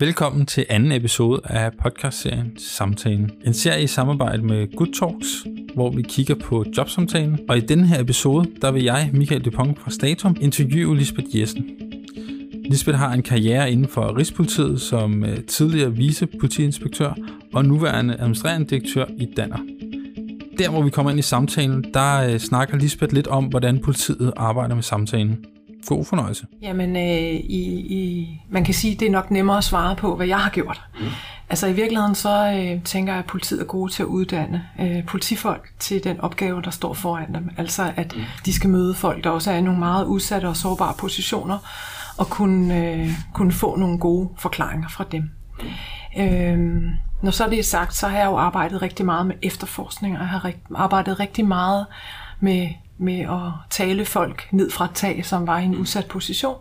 Velkommen til anden episode af podcastserien Samtalen. En serie i samarbejde med Good Talks, hvor vi kigger på jobsamtalen. Og i denne her episode, der vil jeg, Michael Dupont fra Statum, interviewe Lisbeth Jessen. Lisbeth har en karriere inden for Rigspolitiet som øh, tidligere vicepolitiinspektør og nuværende administrerende direktør i Danner. Der, hvor vi kommer ind i samtalen, der øh, snakker Lisbeth lidt om, hvordan politiet arbejder med samtalen. God fornøjelse. Jamen, øh, i, i, man kan sige, at det er nok nemmere at svare på, hvad jeg har gjort. Mm. Altså i virkeligheden så øh, tænker jeg, at politiet er gode til at uddanne øh, politifolk til den opgave, der står foran dem. Altså at mm. de skal møde folk, der også er i nogle meget udsatte og sårbare positioner, og kunne, øh, kunne få nogle gode forklaringer fra dem. Mm. Øh, når så det er sagt, så har jeg jo arbejdet rigtig meget med efterforskning, og jeg har arbejdet rigtig meget med med at tale folk ned fra et tag, som var i en udsat position,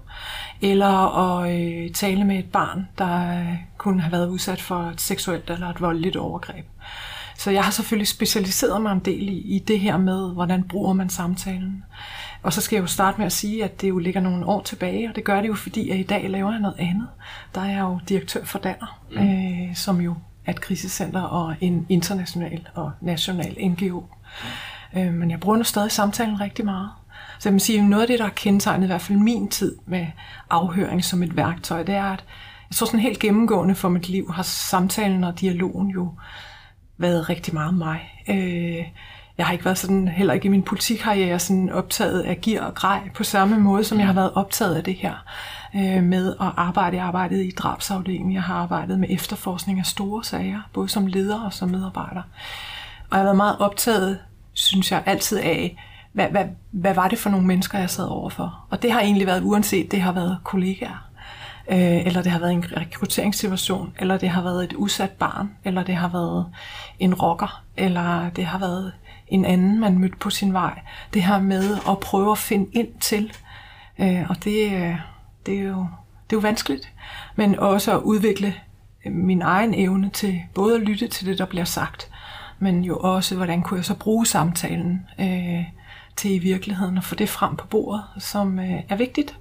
eller at øh, tale med et barn, der øh, kunne have været udsat for et seksuelt eller et voldeligt overgreb. Så jeg har selvfølgelig specialiseret mig en del i, i det her med, hvordan bruger man samtalen. Og så skal jeg jo starte med at sige, at det jo ligger nogle år tilbage, og det gør det jo, fordi jeg i dag laver jeg noget andet. Der er jeg jo direktør for Danner, mm. øh, som jo er et krisecenter og en international og national NGO. Mm Øh, men jeg bruger nu stadig samtalen rigtig meget. Så jeg vil sige, noget af det, der har kendetegnet i hvert fald min tid med afhøring som et værktøj, det er, at jeg tror sådan helt gennemgående for mit liv har samtalen og dialogen jo været rigtig meget mig. Øh, jeg har ikke været sådan, heller ikke i min politikkarriere, sådan optaget af gear og grej på samme måde, som jeg har været optaget af det her øh, med at arbejde. Jeg har arbejdet i drabsafdelingen, jeg har arbejdet med efterforskning af store sager, både som leder og som medarbejder. Og jeg har været meget optaget synes jeg altid af, hvad, hvad, hvad var det for nogle mennesker, jeg sad overfor? Og det har egentlig været, uanset det har været kollegaer, øh, eller det har været en rekrutteringssituation, eller det har været et udsat barn, eller det har været en rocker, eller det har været en anden, man mødte på sin vej. Det her med at prøve at finde ind til, øh, og det, øh, det, er jo, det er jo vanskeligt, men også at udvikle min egen evne til både at lytte til det, der bliver sagt, men jo også, hvordan kunne jeg så bruge samtalen øh, til i virkeligheden at få det frem på bordet, som øh, er vigtigt.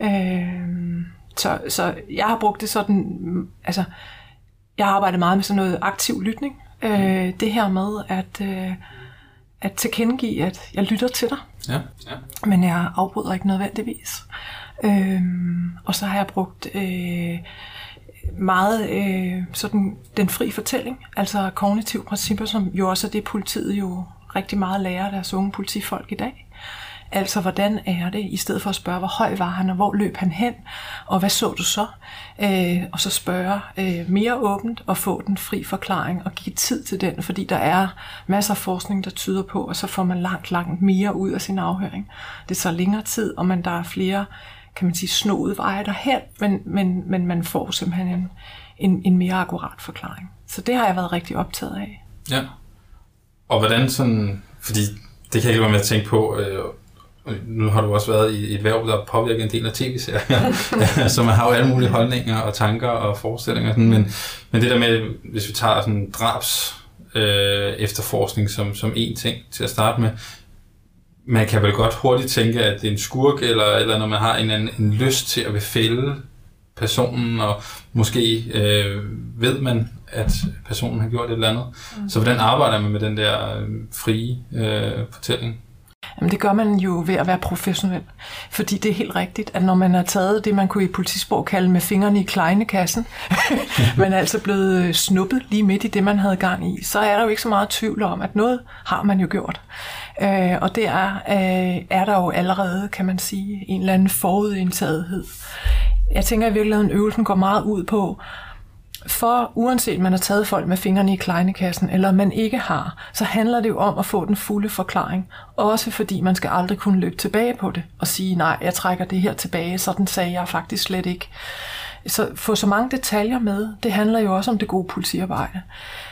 Øh, så, så jeg har brugt det sådan, altså, jeg har arbejdet meget med sådan noget aktiv lytning. Øh, det her med at, øh, at tilkendegive, at jeg lytter til dig, ja, ja. men jeg afbryder ikke nødvendigvis. Øh, og så har jeg brugt øh, meget øh, sådan den fri fortælling, altså kognitive principper, som jo også er det, politiet jo rigtig meget lærer deres unge politifolk i dag. Altså, hvordan er det, i stedet for at spørge, hvor høj var han, og hvor løb han hen, og hvad så du så? Øh, og så spørge øh, mere åbent og få den fri forklaring og give tid til den, fordi der er masser af forskning, der tyder på, at så får man langt, langt mere ud af sin afhøring. Det er så længere tid, og man der er flere kan man sige, snoet veje derhen, men, men, men man får simpelthen en, en, en mere akkurat forklaring. Så det har jeg været rigtig optaget af. Ja. Og hvordan sådan, fordi det kan jeg ikke være med at tænke på, øh, nu har du også været i et værv, der påvirker en del af tv-serier, så man har jo alle mulige holdninger og tanker og forestillinger. Sådan, men, men det der med, hvis vi tager sådan drabs øh, efterforskning som, som en ting til at starte med, man kan vel godt hurtigt tænke, at det er en skurk, eller, eller når man har en, en, en lyst til at befælde personen, og måske øh, ved man, at personen har gjort et eller andet. Mm. Så hvordan arbejder man med den der øh, frie øh, fortælling? Jamen det gør man jo ved at være professionel. Fordi det er helt rigtigt, at når man har taget det, man kunne i politisprog kalde med fingrene i kleinekassen, man er altså blevet øh, snuppet lige midt i det, man havde gang i, så er der jo ikke så meget tvivl om, at noget har man jo gjort. Øh, og der er, øh, er der jo allerede, kan man sige, en eller anden forudindtagethed. Jeg tænker i virkeligheden, at øvelsen går meget ud på, for uanset man har taget folk med fingrene i kleinekassen, eller man ikke har, så handler det jo om at få den fulde forklaring. Også fordi man skal aldrig kunne løbe tilbage på det og sige, nej, jeg trækker det her tilbage, sådan sagde jeg faktisk slet ikke. Så få så mange detaljer med, det handler jo også om det gode politiarbejde.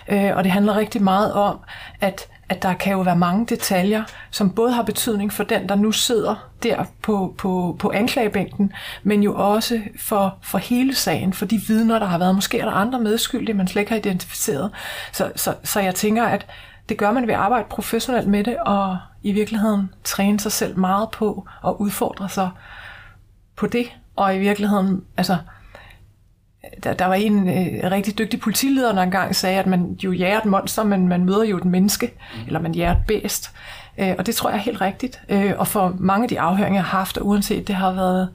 Øh, og det handler rigtig meget om, at at der kan jo være mange detaljer, som både har betydning for den, der nu sidder der på, på, på anklagebænken, men jo også for, for hele sagen, for de vidner, der har været. Måske er der andre medskyldige, man slet ikke har identificeret. Så, så, så jeg tænker, at det gør man ved at arbejde professionelt med det, og i virkeligheden træne sig selv meget på og udfordre sig på det. Og i virkeligheden, altså, der, der var en øh, rigtig dygtig politileder, der engang sagde, at man jo jager et monster, men man møder jo et menneske, mm. eller man jager et bæst. Øh, og det tror jeg er helt rigtigt. Øh, og for mange af de afhøringer, jeg har haft, uanset det har været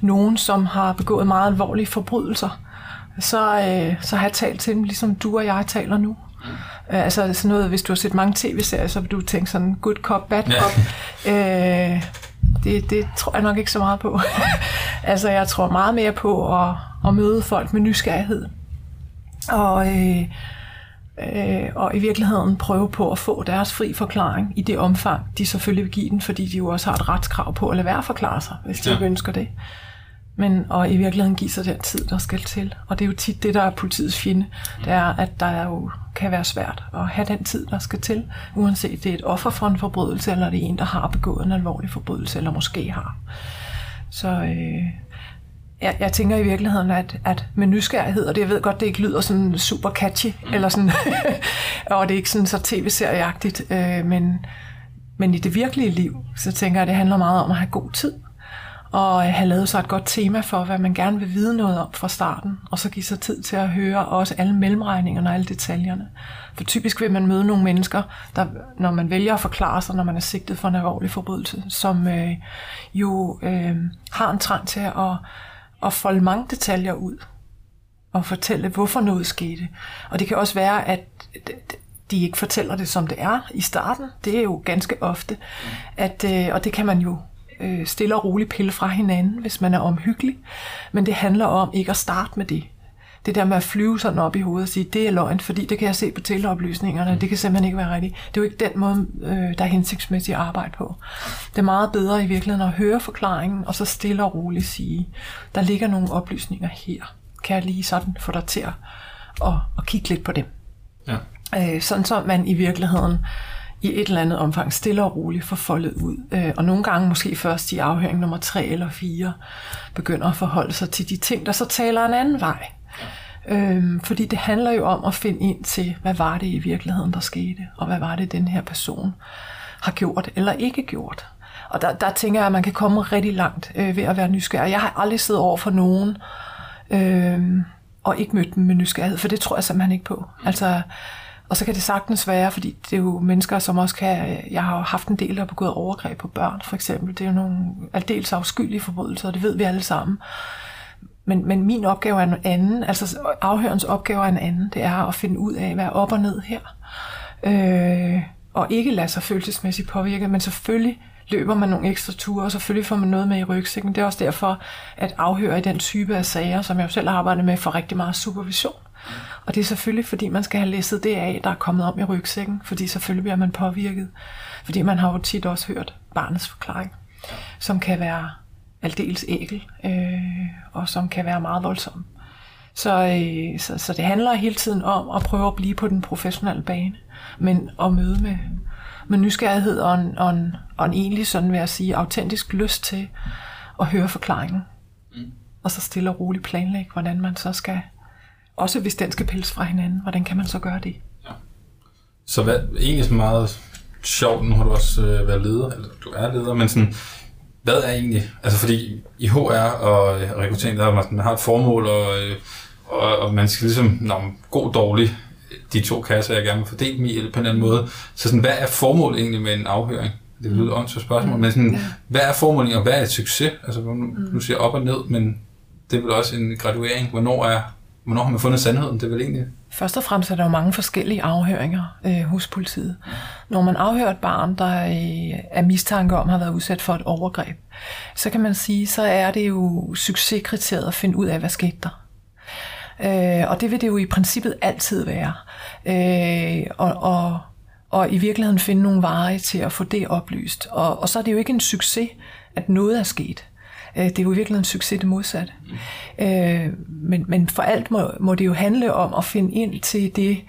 nogen, som har begået meget alvorlige forbrydelser, så, øh, så har jeg talt til dem, ligesom du og jeg taler nu. Mm. Altså sådan noget, hvis du har set mange tv-serier, så vil du tænke sådan, good cop, bad cop. Ja. Øh, det, det tror jeg nok ikke så meget på. altså jeg tror meget mere på at, at møde folk med nysgerrighed. Og, øh, øh, og i virkeligheden prøve på at få deres fri forklaring i det omfang, de selvfølgelig vil give den, fordi de jo også har et retskrav på at lade være at forklare sig, hvis de ja. ønsker det men og i virkeligheden give sig den tid, der skal til. Og det er jo tit det, der er politiets fjende, det er, at der jo kan være svært at have den tid, der skal til, uanset det er et offer for en forbrydelse, eller det er en, der har begået en alvorlig forbrydelse, eller måske har. Så øh, jeg, jeg tænker i virkeligheden, at, at med nysgerrighed, og det jeg ved godt, det ikke lyder sådan super catchy, mm. eller sådan, og det er ikke sådan så tv-serieagtigt, øh, men, men i det virkelige liv, så tænker jeg, at det handler meget om at have god tid og have lavet sig et godt tema for, hvad man gerne vil vide noget om fra starten, og så give sig tid til at høre også alle mellemregningerne og alle detaljerne. For typisk vil man møde nogle mennesker, der, når man vælger at forklare sig, når man er sigtet for en alvorlig forbrydelse, som øh, jo øh, har en trang til at, at folde mange detaljer ud og fortælle, hvorfor noget skete. Og det kan også være, at de ikke fortæller det, som det er i starten. Det er jo ganske ofte. At, øh, og det kan man jo øh, stille og roligt pille fra hinanden, hvis man er omhyggelig. Men det handler om ikke at starte med det. Det der med at flyve sådan op i hovedet og sige, det er løgn, fordi det kan jeg se på teleoplysningerne, det kan simpelthen ikke være rigtigt. Det er jo ikke den måde, øh, der er hensigtsmæssigt at arbejde på. Det er meget bedre i virkeligheden at høre forklaringen, og så stille og roligt sige, der ligger nogle oplysninger her. Kan jeg lige sådan få dig til at, at, at kigge lidt på dem? Ja. Øh, sådan så man i virkeligheden i et eller andet omfang stille og roligt får foldet ud. Øh, og nogle gange måske først i afhøring nummer tre eller fire begynder at forholde sig til de ting, der så taler en anden vej. Øhm, fordi det handler jo om at finde ind til, hvad var det i virkeligheden, der skete, og hvad var det, den her person har gjort eller ikke gjort. Og der, der tænker jeg, at man kan komme rigtig langt øh, ved at være nysgerrig. Jeg har aldrig siddet over for nogen øh, og ikke mødt dem med nysgerrighed, for det tror jeg simpelthen ikke på. Altså, og så kan det sagtens være, fordi det er jo mennesker, som også kan... Øh, jeg har jo haft en del, der har begået overgreb på børn, for eksempel. Det er jo nogle aldeles afskyelige forbrydelser, og det ved vi alle sammen. Men, men min opgave er en anden, altså afhørens opgave er en anden. Det er at finde ud af, hvad er op og ned her. Øh, og ikke lade sig følelsesmæssigt påvirke, men selvfølgelig løber man nogle ekstra ture, og selvfølgelig får man noget med i rygsækken. Det er også derfor, at afhøre i den type af sager, som jeg selv har arbejdet med, for rigtig meget supervision. Og det er selvfølgelig, fordi man skal have læsset det af, der er kommet om i rygsækken, fordi selvfølgelig bliver man påvirket. Fordi man har jo tit også hørt barnets forklaring, som kan være aldeles ækel, øh, og som kan være meget voldsom. Så, øh, så, så det handler hele tiden om at prøve at blive på den professionelle bane, men at møde med, med nysgerrighed og en, og, en, og en egentlig, sådan vil jeg sige, autentisk lyst til at høre forklaringen. Mm. Og så stille og roligt planlægge, hvordan man så skal også hvis den skal pilles fra hinanden, hvordan kan man så gøre det? Ja. Så hvad, egentlig så meget sjovt, nu har du også øh, været leder, eller du er leder, men sådan, hvad er egentlig, altså fordi i HR og rekruttering, der man, man har et formål, og, øh, og, og man skal ligesom, når god dårlig, de to kasser, jeg gerne vil fordele dem i, eller på en anden måde. Så sådan, hvad er formålet egentlig med en afhøring? Det lyder mm. åndssvagt spørgsmål, mm. men sådan, hvad er formålet, og hvad er et succes? Altså, nu, mm. nu siger jeg op og ned, men det er vel også en graduering. Hvornår er Hvornår har man fundet sandheden? Det er vel egentlig... Først og fremmest er der jo mange forskellige afhøringer øh, hos politiet. Når man afhører et barn, der øh, er mistanke om har været udsat for et overgreb, så kan man sige, så er det jo succeskriteriet at finde ud af, hvad skete der. Øh, og det vil det jo i princippet altid være. Øh, og, og, og i virkeligheden finde nogle veje til at få det oplyst. Og, og så er det jo ikke en succes, at noget er sket. Øh, det er jo virkelig en succes det modsatte. Mm. Men, men for alt må, må det jo handle om at finde ind til det,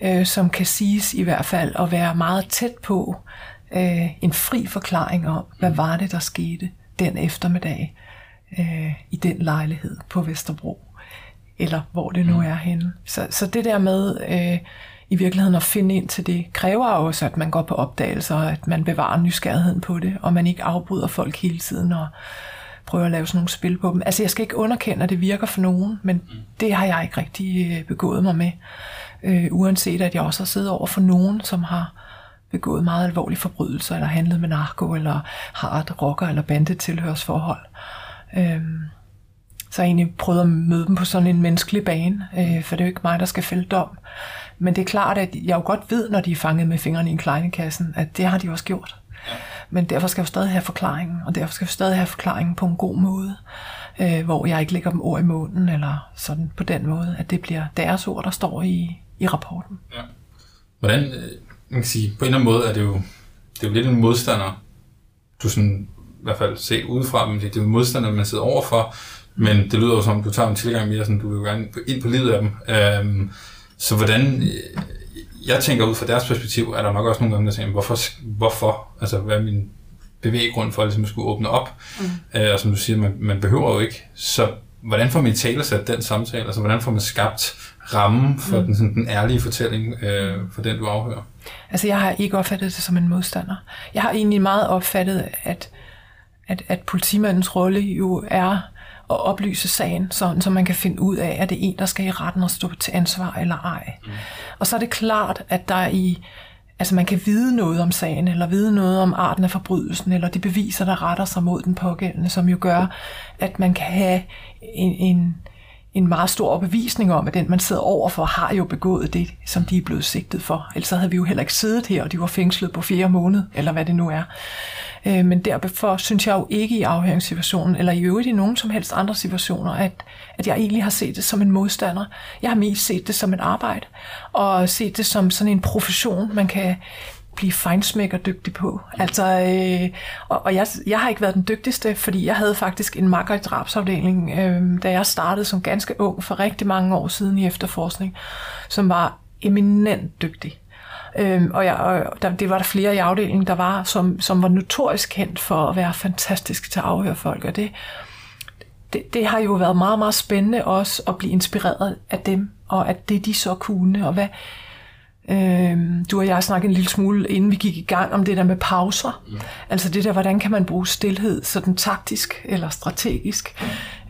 øh, som kan siges i hvert fald at være meget tæt på en fri forklaring om, hvad var det, der skete den eftermiddag i den lejlighed på Vesterbro, eller hvor det nu mm. er henne. Så, så det der med i virkeligheden at finde ind til det, kræver også, at man går på opdagelser, at man bevarer nysgerrigheden på det, og man ikke afbryder folk hele tiden og prøve at lave sådan nogle spil på dem. Altså jeg skal ikke underkende, at det virker for nogen, men mm. det har jeg ikke rigtig øh, begået mig med. Øh, uanset at jeg også har siddet over for nogen, som har begået meget alvorlige forbrydelser, eller handlet med narko, eller har et rocker- eller bandetilhørsforhold. Øh, så jeg egentlig prøvet at møde dem på sådan en menneskelig bane, øh, for det er jo ikke mig, der skal fælde dom. Men det er klart, at jeg jo godt ved, når de er fanget med fingrene i en kleinekassen, at det har de også gjort. Men derfor skal jeg jo stadig have forklaringen, og derfor skal jeg stadig have forklaringen på en god måde, øh, hvor jeg ikke lægger dem ord i munden, eller sådan på den måde, at det bliver deres ord, der står i, i rapporten. Ja. Hvordan, øh, man kan sige, på en eller anden måde er det jo, det er jo lidt en modstander, du sådan, i hvert fald set udefra, men det er jo en modstander, man sidder overfor, men det lyder jo som, du tager en tilgang mere, sådan, du vil jo gerne ind på livet af dem. Øhm, så hvordan, øh, jeg tænker ud fra deres perspektiv, er der nok også nogle gange, der tænker, hvorfor, hvorfor? Altså, hvad er min bevæggrund for ligesom at skulle åbne op? Mm. Øh, og som du siger, man, man behøver jo ikke. Så hvordan får man tale sat den samtale? Altså, hvordan får man skabt rammen for mm. den, sådan, den ærlige fortælling øh, for den, du afhører? Altså, jeg har ikke opfattet det som en modstander. Jeg har egentlig meget opfattet, at, at, at politimandens rolle jo er at oplyse sagen, sådan, så man kan finde ud af, at det er en, der skal i retten og stå til ansvar eller ej. Mm. Og så er det klart, at der i Altså man kan vide noget om sagen, eller vide noget om arten af forbrydelsen, eller de beviser, der retter sig mod den pågældende, som jo gør, at man kan have en, en, en meget stor opbevisning om, at den, man sidder overfor, har jo begået det, som de er blevet sigtet for. Ellers havde vi jo heller ikke siddet her, og de var fængslet på fjerde måned, eller hvad det nu er. Øh, men derfor synes jeg jo ikke i afhøringssituationen, eller i øvrigt i nogen som helst andre situationer, at, at jeg egentlig har set det som en modstander. Jeg har mest set det som et arbejde, og set det som sådan en profession, man kan blive fejnsmækker dygtig på. Altså, øh, og, og jeg, jeg har ikke været den dygtigste, fordi jeg havde faktisk en makker i drabsafdeling, øh, da jeg startede som ganske ung for rigtig mange år siden i efterforskning, som var eminent dygtig. Øhm, og, jeg, og der, det var der flere i afdelingen, der var, som, som var notorisk kendt for at være fantastisk til at afhøre folk, og det, det, det har jo været meget, meget spændende også at blive inspireret af dem, og at det de så kunne, og hvad, Øhm, du og jeg snakkede en lille smule, inden vi gik i gang, om det der med pauser. Ja. Altså det der, hvordan kan man bruge stillhed sådan taktisk eller strategisk.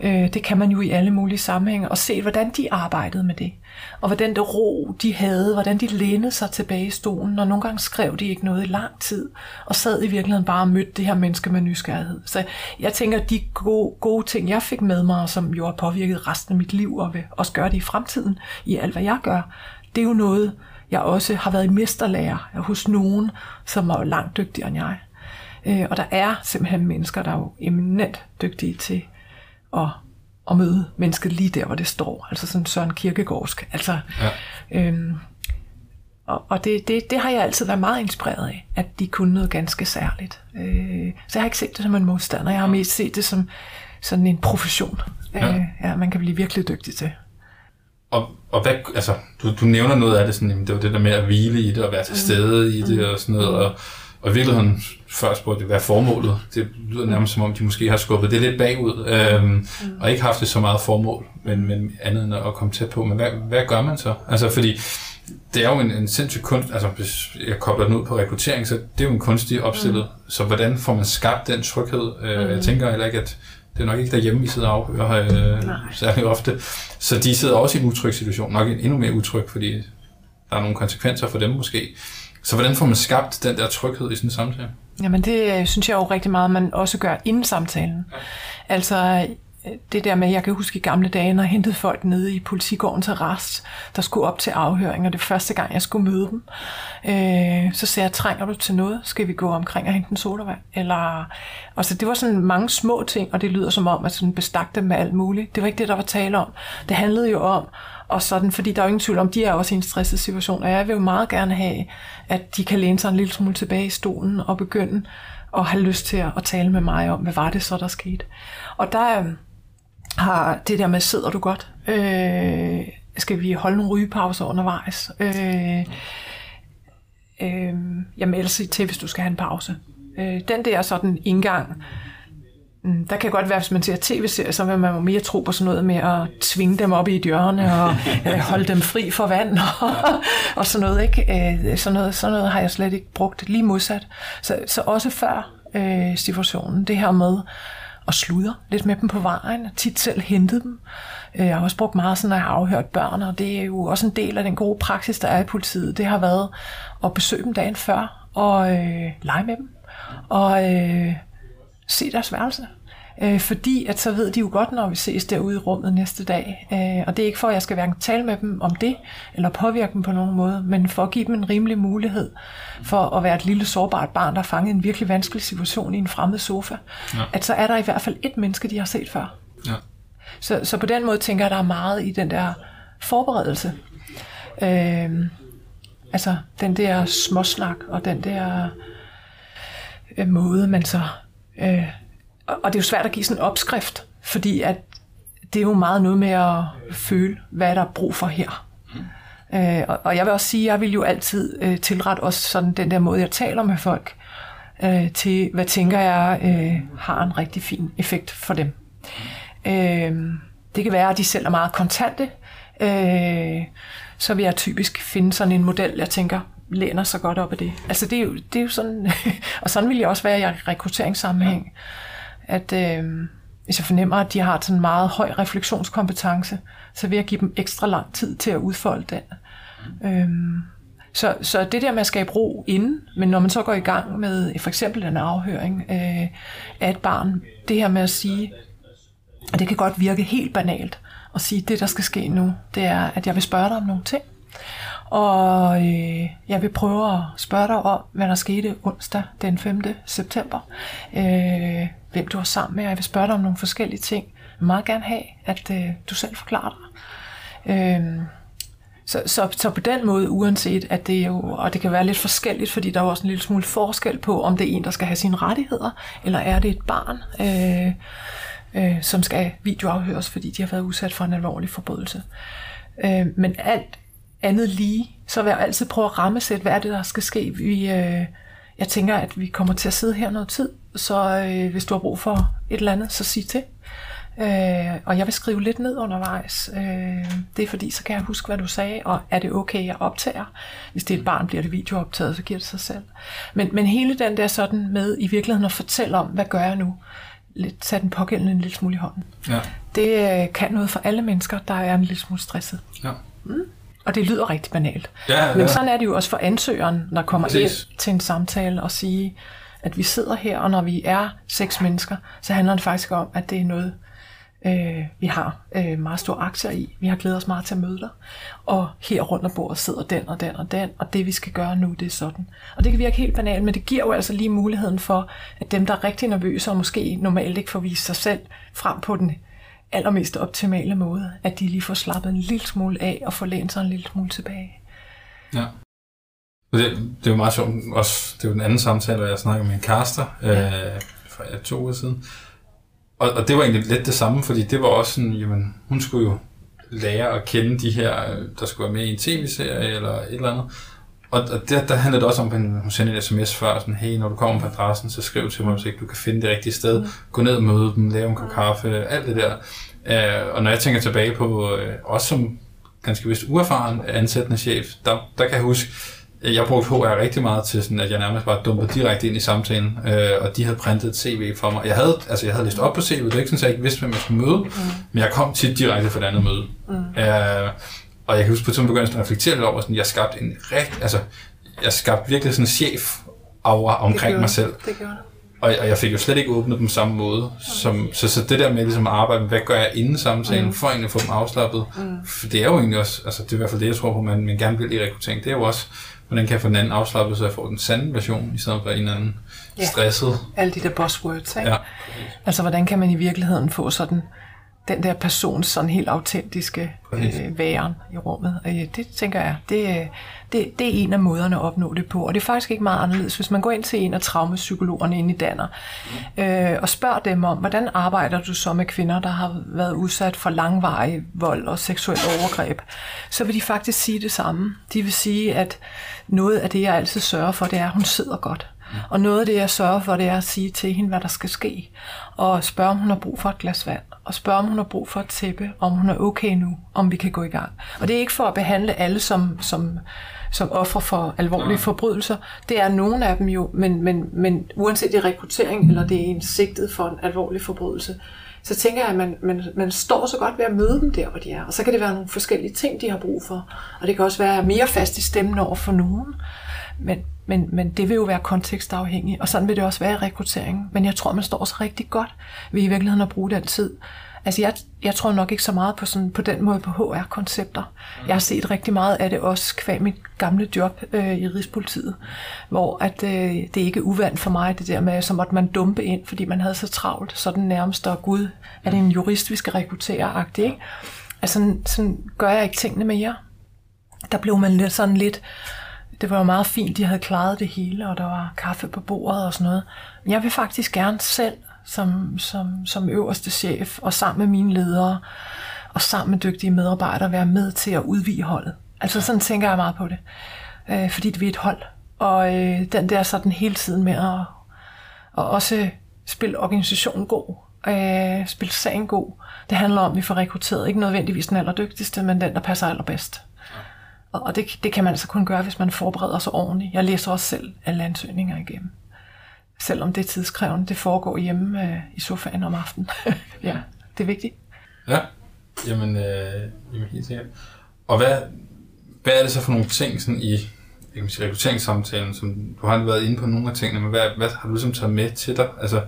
Øh, det kan man jo i alle mulige sammenhænge. Og se, hvordan de arbejdede med det. Og hvordan det ro, de havde. Hvordan de lænede sig tilbage i stolen. Og nogle gange skrev de ikke noget i lang tid. Og sad i virkeligheden bare og mødte det her menneske med nysgerrighed. Så jeg tænker, at de gode, gode ting, jeg fik med mig, som jo har påvirket resten af mit liv, og vil også gøre det i fremtiden, i alt hvad jeg gør, det er jo noget, jeg også har været i mesterlærer hos nogen, som er langt dygtigere end jeg. Øh, og der er simpelthen mennesker, der er jo eminent dygtige til at, at møde mennesket lige der, hvor det står. Altså sådan Søren Kierkegaardsk. Altså, ja. øhm, og og det, det, det har jeg altid været meget inspireret af, at de kunne noget ganske særligt. Øh, så jeg har ikke set det som en modstander, jeg har mest set det som sådan en profession, ja. Øh, ja, man kan blive virkelig dygtig til. Og, og hvad, altså, du, du nævner noget af det, sådan, jamen, det var det der med at hvile i det, og være til mm. stede i det, og sådan noget, og, og i virkeligheden først spurgte hvad er formålet? Det lyder nærmest som om, de måske har skubbet det lidt bagud, øhm, mm. og ikke haft det så meget formål, men, men andet end at komme tæt på. Men hvad, hvad gør man så? Altså, fordi det er jo en, en sindssyg kunst, altså hvis jeg kobler den ud på rekruttering, så det er jo en kunstig opstillet. Mm. Så hvordan får man skabt den tryghed? Øh, mm. Jeg tænker heller ikke, at det er nok ikke derhjemme, vi sidder og afhører øh, særlig ofte. Så de sidder også i en utryg situation, nok endnu mere utryg, fordi der er nogle konsekvenser for dem måske. Så hvordan får man skabt den der tryghed i sådan en samtale? Jamen det øh, synes jeg jo rigtig meget, man også gør inden samtalen. Ja. Altså det der med, jeg kan huske i gamle dage, når jeg hentede folk nede i politigårdens til der skulle op til afhøring, og det første gang, jeg skulle møde dem, øh, så sagde jeg, trænger du til noget? Skal vi gå omkring og hente en sodavand? Eller, altså, det var sådan mange små ting, og det lyder som om, at sådan bestak dem med alt muligt. Det var ikke det, der var tale om. Det handlede jo om, og sådan, fordi der er jo ingen tvivl om, de er også i en stresset situation, og jeg vil jo meget gerne have, at de kan læne sig en lille smule tilbage i stolen og begynde at have lyst til at tale med mig om, hvad var det så, der skete. Og der, øhm, har det der med, sidder du godt? Øh, skal vi holde nogle rygepauser undervejs? Øh, øh, jeg melder sig til, hvis du skal have en pause. Øh, den der sådan indgang, mm, der kan godt være, hvis man ser tv-serier, så vil man jo mere tro på sådan noget med at tvinge dem op i et hjørne og øh, holde dem fri for vand og, og sådan noget. Ikke? Øh, sådan, noget, sådan noget har jeg slet ikke brugt lige modsat. Så, så også før øh, situationen, det her med og sludre lidt med dem på vejen, og tit selv hentet dem. Øh, jeg har også brugt meget sådan, når jeg har afhørt børn, og det er jo også en del af den gode praksis, der er i politiet. Det har været at besøge dem dagen før, og øh, lege med dem, og øh, se deres værelse. Øh, fordi at så ved de jo godt, når vi ses derude i rummet næste dag. Øh, og det er ikke for, at jeg skal hverken tale med dem om det, eller påvirke dem på nogen måde, men for at give dem en rimelig mulighed for at være et lille sårbart barn, der er fanget i en virkelig vanskelig situation i en fremmed sofa. Ja. At så er der i hvert fald et menneske, de har set før. Ja. Så, så på den måde tænker jeg, at der er meget i den der forberedelse. Øh, altså den der småsnak og den der øh, måde, man så... Øh, og det er jo svært at give sådan en opskrift, fordi at det er jo meget noget med at føle, hvad der er brug for her. Mm. Øh, og, og jeg vil også sige, at jeg vil jo altid øh, tilrette også sådan den der måde, jeg taler med folk, øh, til hvad tænker jeg øh, har en rigtig fin effekt for dem. Øh, det kan være, at de selv er meget kontante, øh, så vil jeg typisk finde sådan en model, jeg tænker, læner sig godt op af det. Altså det er jo, det er jo sådan, og sådan vil jeg også være i rekrutteringssammenhæng, at øh, hvis jeg fornemmer, at de har sådan en meget høj refleksionskompetence, så vil jeg give dem ekstra lang tid til at udfolde den. Øh, så, så det der med at skabe ro inden, men når man så går i gang med for eksempel en afhøring øh, af et barn, det her med at sige, og det kan godt virke helt banalt, at sige, at det der skal ske nu, det er, at jeg vil spørge dig om nogle ting. Og øh, jeg vil prøve at spørge dig om, hvad der skete onsdag den 5. september. Øh, hvem du var sammen med, og jeg vil spørge dig om nogle forskellige ting. Jeg vil meget gerne have, at øh, du selv forklarer dig. Øh, så, så, så på den måde, uanset at det jo, og det kan være lidt forskelligt, fordi der er også en lille smule forskel på, om det er en, der skal have sine rettigheder, eller er det et barn, øh, øh, som skal videoafhøres, fordi de har været udsat for en alvorlig forbrydelse. Øh, men alt andet lige, så vil jeg altid prøve at rammesætte, hvad er det, der skal ske. Vi, øh, jeg tænker, at vi kommer til at sidde her noget tid, så øh, hvis du har brug for et eller andet, så sig til. Øh, og jeg vil skrive lidt ned undervejs. Øh, det er fordi, så kan jeg huske, hvad du sagde, og er det okay, jeg optager? Hvis det er et barn, bliver det videooptaget, så giver det sig selv. Men, men hele den der sådan med i virkeligheden at fortælle om, hvad gør jeg nu? Lidt, tage den pågældende en lille smule i hånden. Ja. Det øh, kan noget for alle mennesker, der er en lille smule stresset. Ja. Mm. Og det lyder rigtig banalt. Ja, ja. Men sådan er det jo også for ansøgeren, der kommer Præcis. ind til en samtale og siger, at vi sidder her, og når vi er seks mennesker, så handler det faktisk om, at det er noget, øh, vi har øh, meget stor aktier i. Vi har glædet os meget til at møde dig. Og her rundt om bordet sidder den og den og den, og det vi skal gøre nu, det er sådan. Og det kan virke helt banalt, men det giver jo altså lige muligheden for, at dem, der er rigtig nervøse og måske normalt ikke får vist sig selv frem på den allermest optimale måde, at de lige får slappet en lille smule af og får lænet sig en lille smule tilbage. Ja. Det, det er jo meget sjovt. Også, det er jo den anden samtale, hvor jeg snakker med en kaster ja. øh, for to uger siden. Og, og det var egentlig lidt det samme, fordi det var også sådan, jamen, hun skulle jo lære at kende de her, der skulle være med i en tv-serie eller et eller andet. Og, og der, der handler det også om, at hun sender en sms før, sådan, hey, når du kommer på adressen, så skriv til mig, hvis ikke du kan finde det rigtige sted. Mm. Gå ned og møde dem, lave en kop kaffe, alt det der. Uh, og når jeg tænker tilbage på, uh, også som ganske vist uerfaren ansættende chef, der, der kan jeg huske, jeg brugte HR rigtig meget til sådan, at jeg nærmest bare dumpede direkte ind i samtalen, øh, og de havde printet et CV for mig. Jeg havde, altså jeg havde læst op på CV, det var ikke sådan, at jeg ikke vidste, hvem jeg skulle møde, mm. men jeg kom tit direkte fra et andet møde. Mm. Øh, og jeg kan huske på et begyndte at reflektere lidt over, sådan, jeg skabte en rigt, altså, jeg skabte virkelig sådan en chef aura omkring mig selv. Det gjorde og, og jeg fik jo slet ikke åbnet dem på samme måde. Okay. Som, så, så det der med ligesom at arbejde med, hvad gør jeg inden samtalen, mm. for egentlig at få dem afslappet. Mm. For det er jo egentlig også, altså det er i hvert fald det, jeg tror på, man, man gerne vil i rekruttering. Det er jo også, hvordan kan jeg få den anden afslappet, så jeg får den sande version, i stedet for en anden ja. stresset. Alle de der buzzwords, ikke? Ja. Altså, hvordan kan man i virkeligheden få sådan den der persons sådan helt autentiske øh, væren i rummet. Og, ja, det tænker jeg, det, det, det er en af måderne at opnå det på. Og det er faktisk ikke meget anderledes, hvis man går ind til en af traumapsykologerne inde i Danner, øh, og spørger dem om, hvordan arbejder du så med kvinder, der har været udsat for langvarig vold og seksuel overgreb, så vil de faktisk sige det samme. De vil sige, at noget af det, jeg altid sørger for, det er, at hun sidder godt. Og noget af det, jeg sørger for, det er at sige til hende, hvad der skal ske. Og spørge, om hun har brug for et glas vand. Og spørge, om hun har brug for et tæppe. Om hun er okay nu. Om vi kan gå i gang. Og det er ikke for at behandle alle som, som, som offer for alvorlige forbrydelser. Det er nogle af dem jo, men, men, men uanset det er rekruttering, eller det er en sigtet for en alvorlig forbrydelse, så tænker jeg, at man, man, man står så godt ved at møde dem der, hvor de er. Og så kan det være nogle forskellige ting, de har brug for. Og det kan også være mere fast i stemmen over for nogen. Men, men, men det vil jo være kontekstafhængigt, og sådan vil det også være i rekrutteringen. Men jeg tror, man står så rigtig godt ved i virkeligheden at bruge den tid. Altså jeg, jeg tror nok ikke så meget på, sådan, på den måde på HR-koncepter. Jeg har set rigtig meget af det også kvæg mit gamle job øh, i Rigspolitiet, hvor at, øh, det ikke er uvandt for mig, det der med, så måtte man dumpe ind, fordi man havde så travlt, så den nærmest, og gud, er det en jurist, vi skal rekruttere, ikke? Altså sådan, sådan gør jeg ikke tingene mere. Der blev man lidt sådan lidt, det var jo meget fint, de havde klaret det hele, og der var kaffe på bordet og sådan noget. Men jeg vil faktisk gerne selv, som, som, som øverste chef, og sammen med mine ledere, og sammen med dygtige medarbejdere, være med til at udvide holdet. Altså sådan tænker jeg meget på det. Øh, fordi det er et hold. Og øh, den der sådan hele tiden med at og også spille organisationen god, øh, spille sagen god. Det handler om, at vi får rekrutteret ikke nødvendigvis den allerdygtigste, men den, der passer allerbedst. Og det, det kan man altså kun gøre, hvis man forbereder sig ordentligt. Jeg læser også selv alle ansøgninger igennem. Selvom det er tidskrævende, det foregår hjemme øh, i sofaen om aftenen. ja, det er vigtigt. Ja, jamen, øh, jamen helt sikkert. Og hvad, hvad er det så for nogle ting sådan i jeg kan sige, rekrutteringssamtalen, som du har været inde på nogle af tingene, men hvad, hvad har du ligesom taget med til dig, altså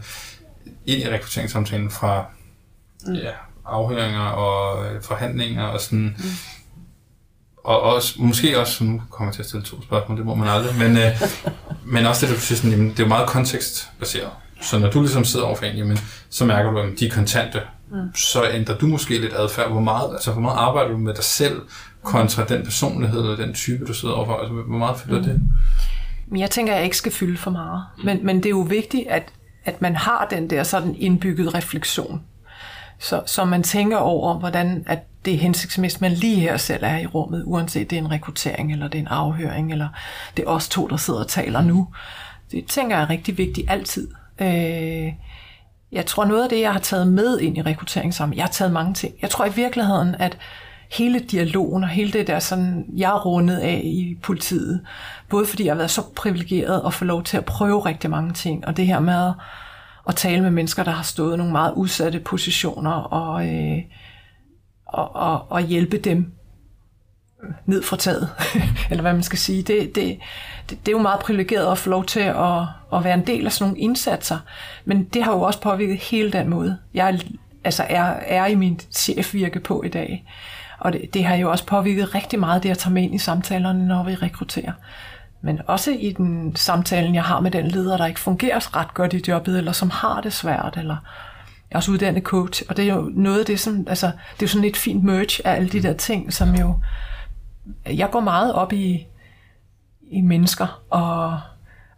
ind i rekrutteringssamtalen fra mm. ja, afhøringer og øh, forhandlinger og sådan, mm og også, måske også, nu kommer jeg til at stille to spørgsmål, det må man aldrig, men, øh, men også det, du siger, sådan, jamen, det er jo meget kontekstbaseret. Så når du ligesom sidder overfor en, jamen, så mærker du, at de er kontante. Mm. Så ændrer du måske lidt adfærd. Hvor meget, altså, hvor meget arbejder du med dig selv kontra den personlighed eller den type, du sidder overfor? Altså, hvor meget fylder mm. det? Jeg tænker, at jeg ikke skal fylde for meget. Men, men det er jo vigtigt, at, at man har den der sådan indbygget refleksion. Så, så man tænker over, hvordan at det er hensigtsmæssigt, man lige her selv er i rummet, uanset det er en rekruttering, eller det er en afhøring, eller det er os to, der sidder og taler nu. Det tænker jeg er rigtig vigtigt altid. Øh, jeg tror noget af det, jeg har taget med ind i rekruttering sammen, jeg har taget mange ting. Jeg tror i virkeligheden, at hele dialogen og hele det der, sådan, jeg er rundet af i politiet, både fordi jeg har været så privilegeret at få lov til at prøve rigtig mange ting, og det her med at tale med mennesker, der har stået i nogle meget udsatte positioner, og, øh, og, og, og hjælpe dem ned fra taget, eller hvad man skal sige. Det, det, det, det er jo meget privilegeret at få lov til at, at være en del af sådan nogle indsatser, men det har jo også påvirket hele den måde, jeg altså er, er i min chefvirke på i dag. Og det, det har jo også påvirket rigtig meget det at tage med ind i samtalerne, når vi rekrutterer men også i den samtalen, jeg har med den leder, der ikke fungerer ret godt i jobbet, eller som har det svært, eller jeg er også uddannet coach, og det er jo noget af det, som, altså, det er jo sådan et fint merge af alle de der ting, som jo, jeg går meget op i, i mennesker, og,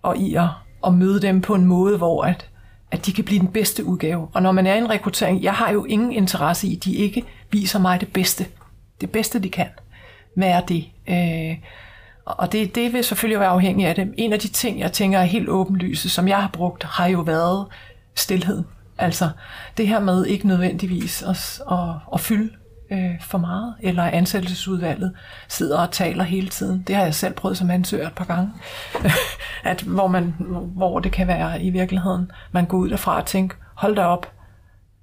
og i at, at møde dem på en måde, hvor at, at de kan blive den bedste udgave. Og når man er i en rekruttering, jeg har jo ingen interesse i, at de ikke viser mig det bedste. Det bedste, de kan. Hvad er det? Øh, og det, det vil selvfølgelig være afhængig af det. En af de ting, jeg tænker er helt åbenlyse, som jeg har brugt, har jo været stillhed. Altså det her med ikke nødvendigvis at, at, at fylde øh, for meget, eller ansættelsesudvalget sidder og taler hele tiden. Det har jeg selv prøvet som ansøger et par gange. at hvor, man, hvor det kan være i virkeligheden, man går ud derfra og tænker, hold da op,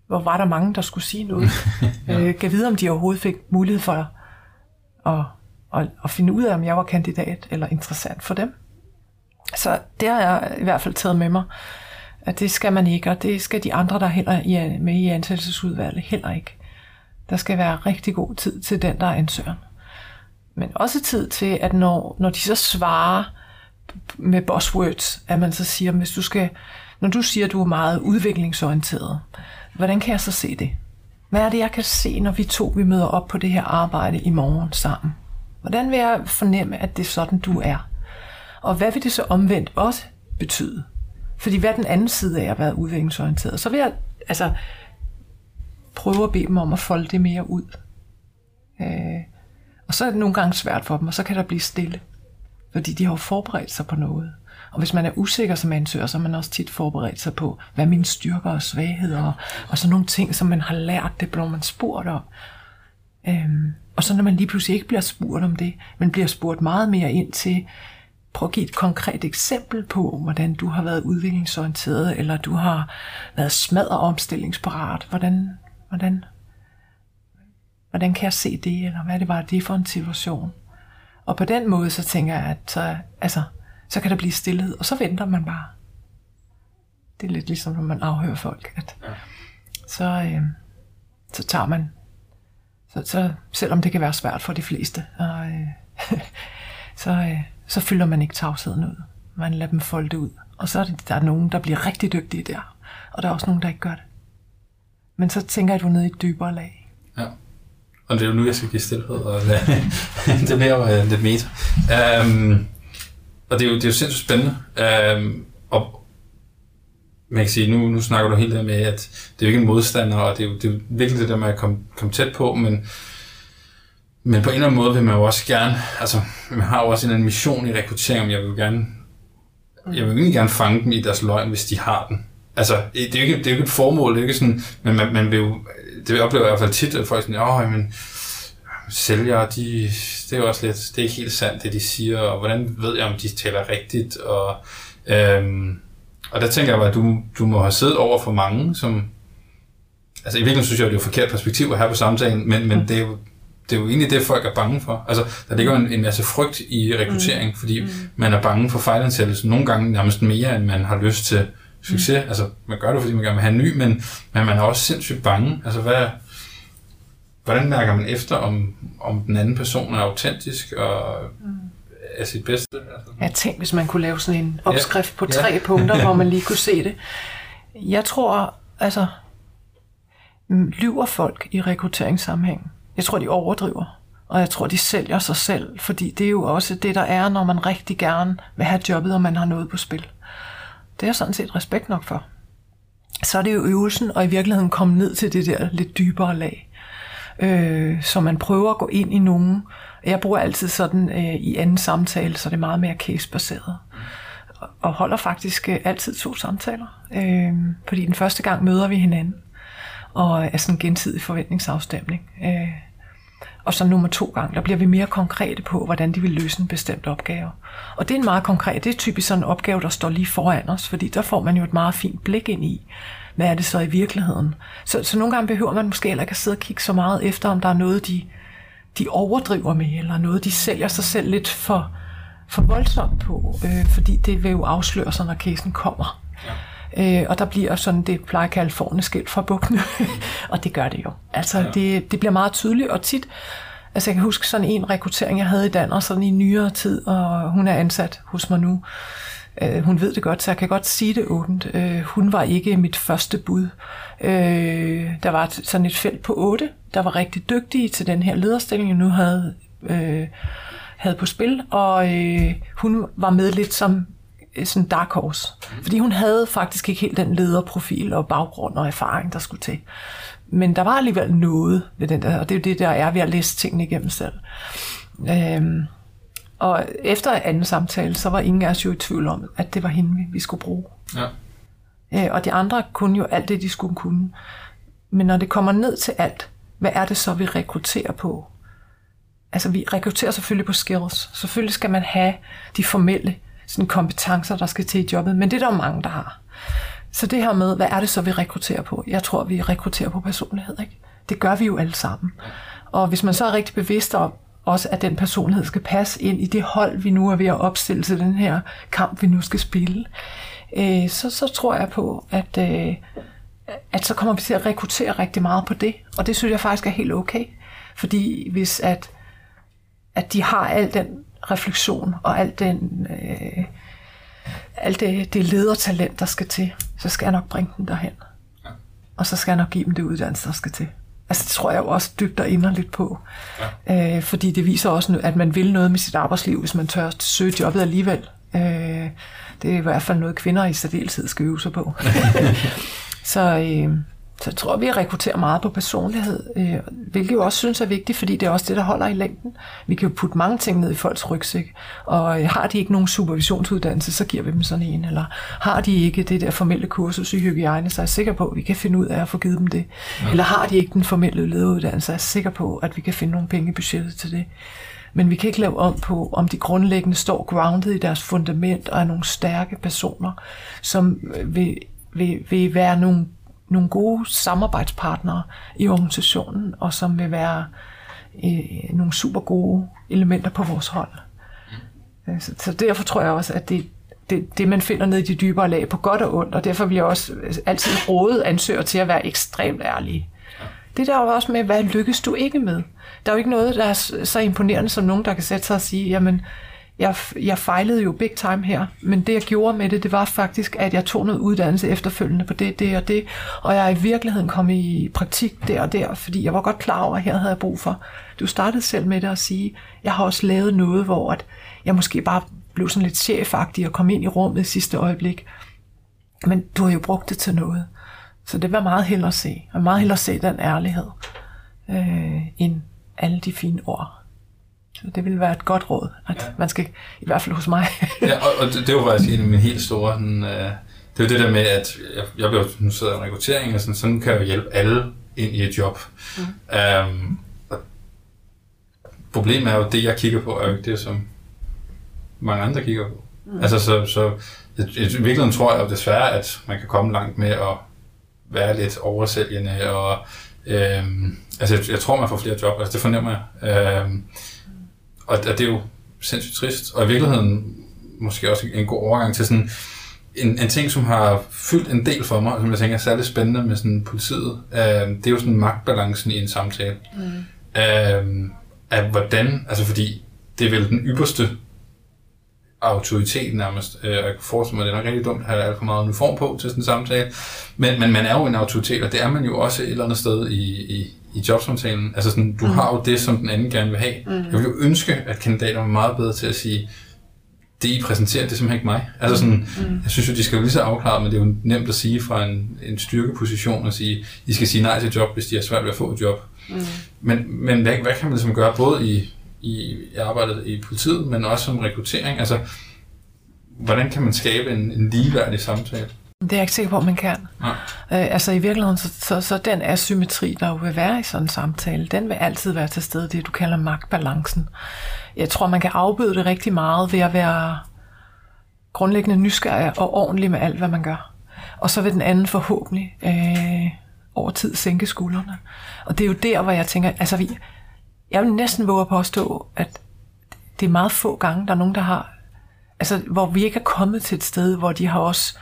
hvor var der mange, der skulle sige noget. ja. øh, kan vide, om de overhovedet fik mulighed for at og, og finde ud af, om jeg var kandidat eller interessant for dem. Så det har jeg i hvert fald taget med mig, at det skal man ikke, og det skal de andre, der heller er med i ansættelsesudvalget, heller ikke. Der skal være rigtig god tid til den, der er ansøgeren. Men også tid til, at når, når de så svarer med buzzwords, at man så siger, hvis du skal, når du siger, at du er meget udviklingsorienteret, hvordan kan jeg så se det? Hvad er det, jeg kan se, når vi to vi møder op på det her arbejde i morgen sammen? Hvordan vil jeg fornemme, at det er sådan, du er? Og hvad vil det så omvendt også betyde? Fordi hvad er den anden side af at være udviklingsorienteret? Så vil jeg altså, prøve at bede dem om at folde det mere ud. Øh, og så er det nogle gange svært for dem, og så kan der blive stille. Fordi de har jo forberedt sig på noget. Og hvis man er usikker som ansøger, så er man også tit forberedt sig på, hvad er mine styrker og svagheder, og, og så nogle ting, som man har lært, det bliver man spurgt om. Øhm, og så når man lige pludselig ikke bliver spurgt om det, men bliver spurgt meget mere ind til, prøv at give et konkret eksempel på, hvordan du har været udviklingsorienteret, eller du har været smadret omstillingsparat. Hvordan, hvordan, hvordan kan jeg se det, eller hvad det var det for en situation? Og på den måde, så tænker jeg, at så, altså, så kan der blive stillhed, og så venter man bare. Det er lidt ligesom, når man afhører folk, at ja. så, øh, så tager man, så, så, selvom det kan være svært for de fleste, og, øh, så, øh, så fylder man ikke tavsheden ud. Man lader dem folde ud. Og så er det, der er nogen, der bliver rigtig dygtige der, og der er også nogen, der ikke gør det. Men så tænker jeg, at du er nede i et dybere lag. Ja. Og det er jo nu, jeg skal give stillhed, og det bliver jo lidt meta. Um, og det er jo, det er jo sindssygt spændende. Um, og man kan sige, nu, nu snakker du helt der med, at det er jo ikke en modstander, og det er jo, det er jo virkelig det der med at komme, komme tæt på, men, men på en eller anden måde vil man jo også gerne, altså man har jo også en mission i rekruttering, om jeg vil gerne, jeg vil egentlig gerne fange dem i deres løgn, hvis de har den. Altså, det er jo ikke, det er jo ikke et formål, det er ikke sådan, men man, man vil jo, det oplever jeg i hvert fald tit, at folk sådan, åh, men sælgere, de, det er jo også lidt, det er ikke helt sandt, det de siger, og hvordan ved jeg, om de taler rigtigt, og, øhm, og der tænker jeg bare, at du, du må have siddet over for mange, som, altså i virkeligheden synes jeg, det er et forkert perspektiv at have på samtalen, men, men det er jo, det er jo egentlig det, folk er bange for. Altså, der ligger en, en masse frygt i rekruttering, mm. fordi mm. man er bange for fejlansættelse, nogle gange nærmest mere, end man har lyst til succes. Mm. Altså, man gør det, fordi man gerne vil have en ny, men, men man er også sindssygt bange. Altså, hvad, hvordan mærker man efter, om, om den anden person er autentisk og mm. er sit bedste? Altså. Jeg tænkte, hvis man kunne lave sådan en opskrift ja. på tre ja. punkter, hvor man lige kunne se det. Jeg tror, altså, lyver folk i rekrutteringssammenhæng. Jeg tror, de overdriver. Og jeg tror, de sælger sig selv, fordi det er jo også det, der er, når man rigtig gerne vil have jobbet, og man har noget på spil. Det er jeg sådan set respekt nok for. Så er det jo øvelsen, og i virkeligheden komme ned til det der lidt dybere lag. Øh, så man prøver at gå ind i nogen. Jeg bruger altid sådan øh, i anden samtale, så det er meget mere casebaseret. Og holder faktisk øh, altid to samtaler. Øh, fordi den første gang møder vi hinanden. Og er sådan en gensidig forventningsafstemning. Øh, og så nummer to gang, der bliver vi mere konkrete på, hvordan de vil løse en bestemt opgave. Og det er en meget konkret, det er typisk sådan en opgave, der står lige foran os, fordi der får man jo et meget fint blik ind i, hvad er det så i virkeligheden. Så, så nogle gange behøver man måske heller ikke at sidde og kigge så meget efter, om der er noget, de, de overdriver med, eller noget, de sælger sig selv lidt for, for voldsomt på, øh, fordi det vil jo afsløre sig, når casen kommer. Ja. Øh, og der bliver sådan, det plejer at kalde forne skilt fra bukkene. og det gør det jo. Altså, ja. det, det bliver meget tydeligt, og tit, altså jeg kan huske sådan en rekruttering, jeg havde i Danmark, sådan i nyere tid, og hun er ansat hos mig nu. Øh, hun ved det godt, så jeg kan godt sige det åbent. Øh, hun var ikke mit første bud. Øh, der var sådan et felt på otte, der var rigtig dygtige til den her lederstilling, jeg nu havde, øh, havde på spil, og øh, hun var med lidt som sådan dark horse. Fordi hun havde faktisk ikke helt den lederprofil og baggrund og erfaring, der skulle til. Men der var alligevel noget ved den der, og det er jo det, der er ved at læse tingene igennem selv. Øhm, og efter anden samtale, så var ingen af os jo i tvivl om, at det var hende, vi skulle bruge. Ja. Øh, og de andre kunne jo alt det, de skulle kunne. Men når det kommer ned til alt, hvad er det så, vi rekrutterer på? Altså, vi rekrutterer selvfølgelig på skills. Selvfølgelig skal man have de formelle sådan kompetencer, der skal til i jobbet, men det er der mange, der har. Så det her med, hvad er det så, vi rekrutterer på? Jeg tror, vi rekrutterer på personlighed, ikke? Det gør vi jo alle sammen. Og hvis man så er rigtig bevidst om, også at den personlighed skal passe ind i det hold, vi nu er ved at opstille til den her kamp, vi nu skal spille, øh, så, så tror jeg på, at, øh, at så kommer vi til at rekruttere rigtig meget på det. Og det synes jeg faktisk er helt okay. Fordi hvis at, at de har al den refleksion og alt, den, øh, alt det, det ledertalent, der skal til, så skal jeg nok bringe dem derhen. Ja. Og så skal jeg nok give dem det uddannelse, der skal til. Altså det tror jeg jo også dybt og inderligt på. Ja. Øh, fordi det viser også, at man vil noget med sit arbejdsliv, hvis man tør søge jobbet alligevel. Øh, det er i hvert fald noget, kvinder i særdeleshed skal øve sig på. så, øh, Så jeg tror, vi rekrutterer meget på personlighed, øh, hvilket jo også synes er vigtigt, fordi det er også det, der holder i længden. Vi kan jo putte mange ting ned i folks rygsæk, og øh, har de ikke nogen supervisionsuddannelse, så giver vi dem sådan en, eller har de ikke det der formelle kursus i hygiejne, så er jeg sikker på, at vi kan finde ud af at få givet dem det. Ja. Eller har de ikke den formelle lederuddannelse, så er jeg sikker på, at vi kan finde nogle penge i budgettet til det. Men vi kan ikke lave om på, om de grundlæggende står grounded i deres fundament og er nogle stærke personer, som vil, vil, vil være nogle nogle gode samarbejdspartnere i organisationen, og som vil være øh, nogle super gode elementer på vores hold. Mm. Så, så derfor tror jeg også, at det, det, det, man finder ned i de dybere lag på godt og ondt, og derfor vil jeg også altid råde ansøger til at være ekstremt ærlige. Det der er jo også med, hvad lykkes du ikke med? Der er jo ikke noget, der er så imponerende som nogen, der kan sætte sig og sige, jamen, jeg, jeg fejlede jo big time her, men det jeg gjorde med det, det var faktisk, at jeg tog noget uddannelse efterfølgende på det, det og det, og jeg er i virkeligheden kom i praktik der og der, fordi jeg var godt klar over, at her havde jeg brug for. Du startede selv med det at sige, jeg har også lavet noget, hvor at jeg måske bare blev sådan lidt chefagtig og kom ind i rummet i sidste øjeblik. Men du har jo brugt det til noget. Så det var meget hellere at se. Og meget hellere at se den ærlighed, øh, end alle de fine ord. Så det vil være et godt råd, at ja. man skal, i hvert fald hos mig. ja, og, og det, det var faktisk en af mine helt store, sådan, øh, det er jo det der med, at jeg, jeg blev, nu sidder jeg i rekruttering, og sådan, sådan kan jeg jo hjælpe alle ind i et job. Mm. Um, problemet er jo, det jeg kigger på, er jo ikke det, som mange andre kigger på. Mm. Altså, så, så i virkeligheden tror jeg jo desværre, at man kan komme langt med at være lidt oversælgende, og øhm, altså, jeg, jeg tror, man får flere job, altså det fornemmer jeg. Øhm, og, og det er jo sindssygt trist, og i virkeligheden måske også en god overgang til sådan en, en ting, som har fyldt en del for mig, og som jeg tænker er særlig spændende med sådan politiet, øh, det er jo sådan magtbalancen i en samtale. Mm. Øh, at hvordan, altså fordi det er vel den ypperste autoritet nærmest. Øh, jeg kan forestille mig, at det er nok rigtig dumt at have alt for meget uniform på til sådan en samtale. Men, men man er jo en autoritet, og det er man jo også et eller andet sted i, i, i jobsamtalen. Altså sådan, du mm. har jo det, som den anden gerne vil have. Mm. Jeg vil jo ønske, at kandidater var meget bedre til at sige, det I præsenterer, det er simpelthen ikke mig. Altså sådan, mm. jeg synes jo, de skal jo lige så afklare, men det er jo nemt at sige fra en, en styrkeposition og sige, I skal sige nej til job, hvis de har svært ved at få et job. Mm. Men, men hvad, hvad kan man ligesom gøre, både i, i, i arbejdet i politiet, men også som rekruttering? Altså, hvordan kan man skabe en, en ligeværdig samtale? Det er jeg ikke sikker på, at man kan. Ja. Øh, altså i virkeligheden, så, så, så den asymmetri, der jo vil være i sådan en samtale, den vil altid være til stede, det du kalder magtbalancen. Jeg tror, man kan afbøde det rigtig meget ved at være grundlæggende nysgerrig og ordentlig med alt, hvad man gør. Og så vil den anden forhåbentlig øh, over tid sænke skuldrene. Og det er jo der, hvor jeg tænker, altså vi, jeg vil næsten våge at påstå, at det er meget få gange, der er nogen, der har, altså hvor vi ikke er kommet til et sted, hvor de har også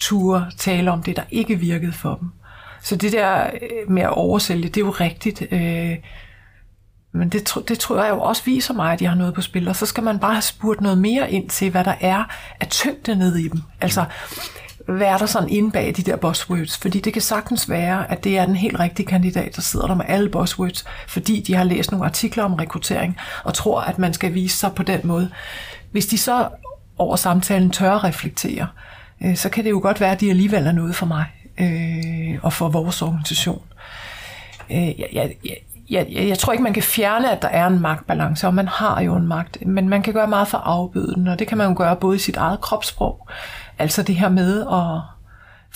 ture tale om det, der ikke virkede for dem. Så det der øh, med at oversælge, det er jo rigtigt. Øh, men det, det tror jeg jo også viser mig, at de har noget på spil, og så skal man bare have spurgt noget mere ind til, hvad der er af tyngde ned i dem. Altså, hvad er der sådan inde bag de der buzzwords? Fordi det kan sagtens være, at det er den helt rigtige kandidat, der sidder der med alle buzzwords, fordi de har læst nogle artikler om rekruttering, og tror, at man skal vise sig på den måde. Hvis de så over samtalen tør at reflektere, øh, Øh, så kan det jo godt være, at de alligevel er noget for mig øh, og for vores organisation. Øh, jeg, jeg, jeg, jeg tror ikke, man kan fjerne, at der er en magtbalance, og man har jo en magt, men man kan gøre meget for at afbøde den, og det kan man jo gøre både i sit eget kropssprog, altså det her med, at,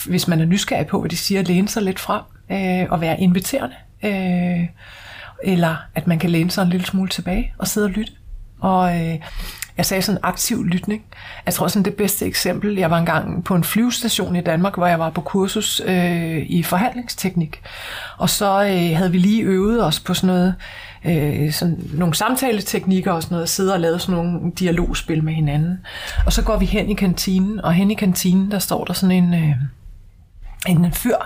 hvis man er nysgerrig på, hvad de siger, læne sig lidt frem øh, og være inviterende, øh, eller at man kan læne sig en lille smule tilbage og sidde og lytte. Og øh, jeg sagde sådan aktiv lytning. Jeg tror sådan det bedste eksempel, jeg var engang på en flyvestation i Danmark, hvor jeg var på kursus øh, i forhandlingsteknik. Og så øh, havde vi lige øvet os på sådan noget, øh, sådan nogle samtaleteknikker og sådan noget, sidde og lave sådan nogle dialogspil med hinanden. Og så går vi hen i kantinen, og hen i kantinen, der står der sådan en, øh, en fyr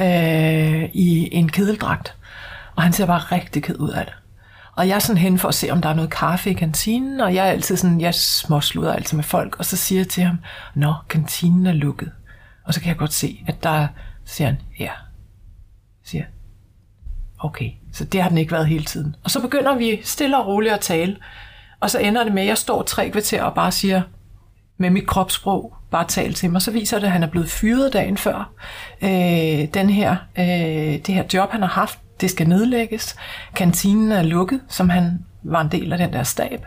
øh, i en kedeldragt. Og han ser bare rigtig ked ud af det. Og jeg er sådan hen for at se, om der er noget kaffe i kantinen, og jeg er altid sådan, jeg småsluder altid med folk, og så siger jeg til ham, nå, kantinen er lukket. Og så kan jeg godt se, at der, siger han, ja. Siger okay, så det har den ikke været hele tiden. Og så begynder vi stille og roligt at tale, og så ender det med, at jeg står tre kvarter og bare siger, med mit kropssprog bare tale til mig, så viser det, at han er blevet fyret dagen før. Øh, den her, øh, det her job, han har haft, det skal nedlægges. Kantinen er lukket, som han var en del af den der stab.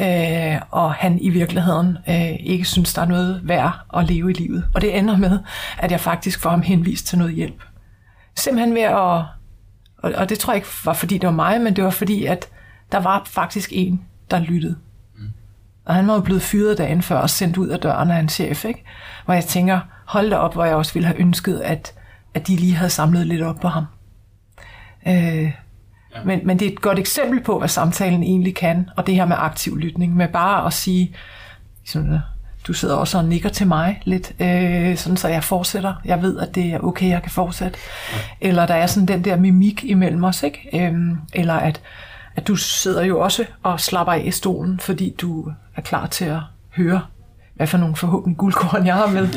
Øh, og han i virkeligheden øh, ikke synes, der er noget værd at leve i livet. Og det ender med, at jeg faktisk får ham henvist til noget hjælp. Simpelthen ved at, og, og det tror jeg ikke var fordi det var mig, men det var fordi, at der var faktisk en, der lyttede. Og han var jo blevet fyret dagen før og sendt ud af døren af en chef, ikke? Hvor jeg tænker, hold da op, hvor jeg også ville have ønsket, at, at de lige havde samlet lidt op på ham. Øh, men, men det er et godt eksempel på, hvad samtalen egentlig kan, og det her med aktiv lytning, med bare at sige, sådan, du sidder også og nikker til mig lidt, øh, sådan så jeg fortsætter. Jeg ved, at det er okay, jeg kan fortsætte. Ja. Eller der er sådan den der mimik imellem os, ikke? Øh, eller at, at du sidder jo også og slapper af i stolen, fordi du er klar til at høre, hvad for nogle forhåbentlig guldkorn jeg har med.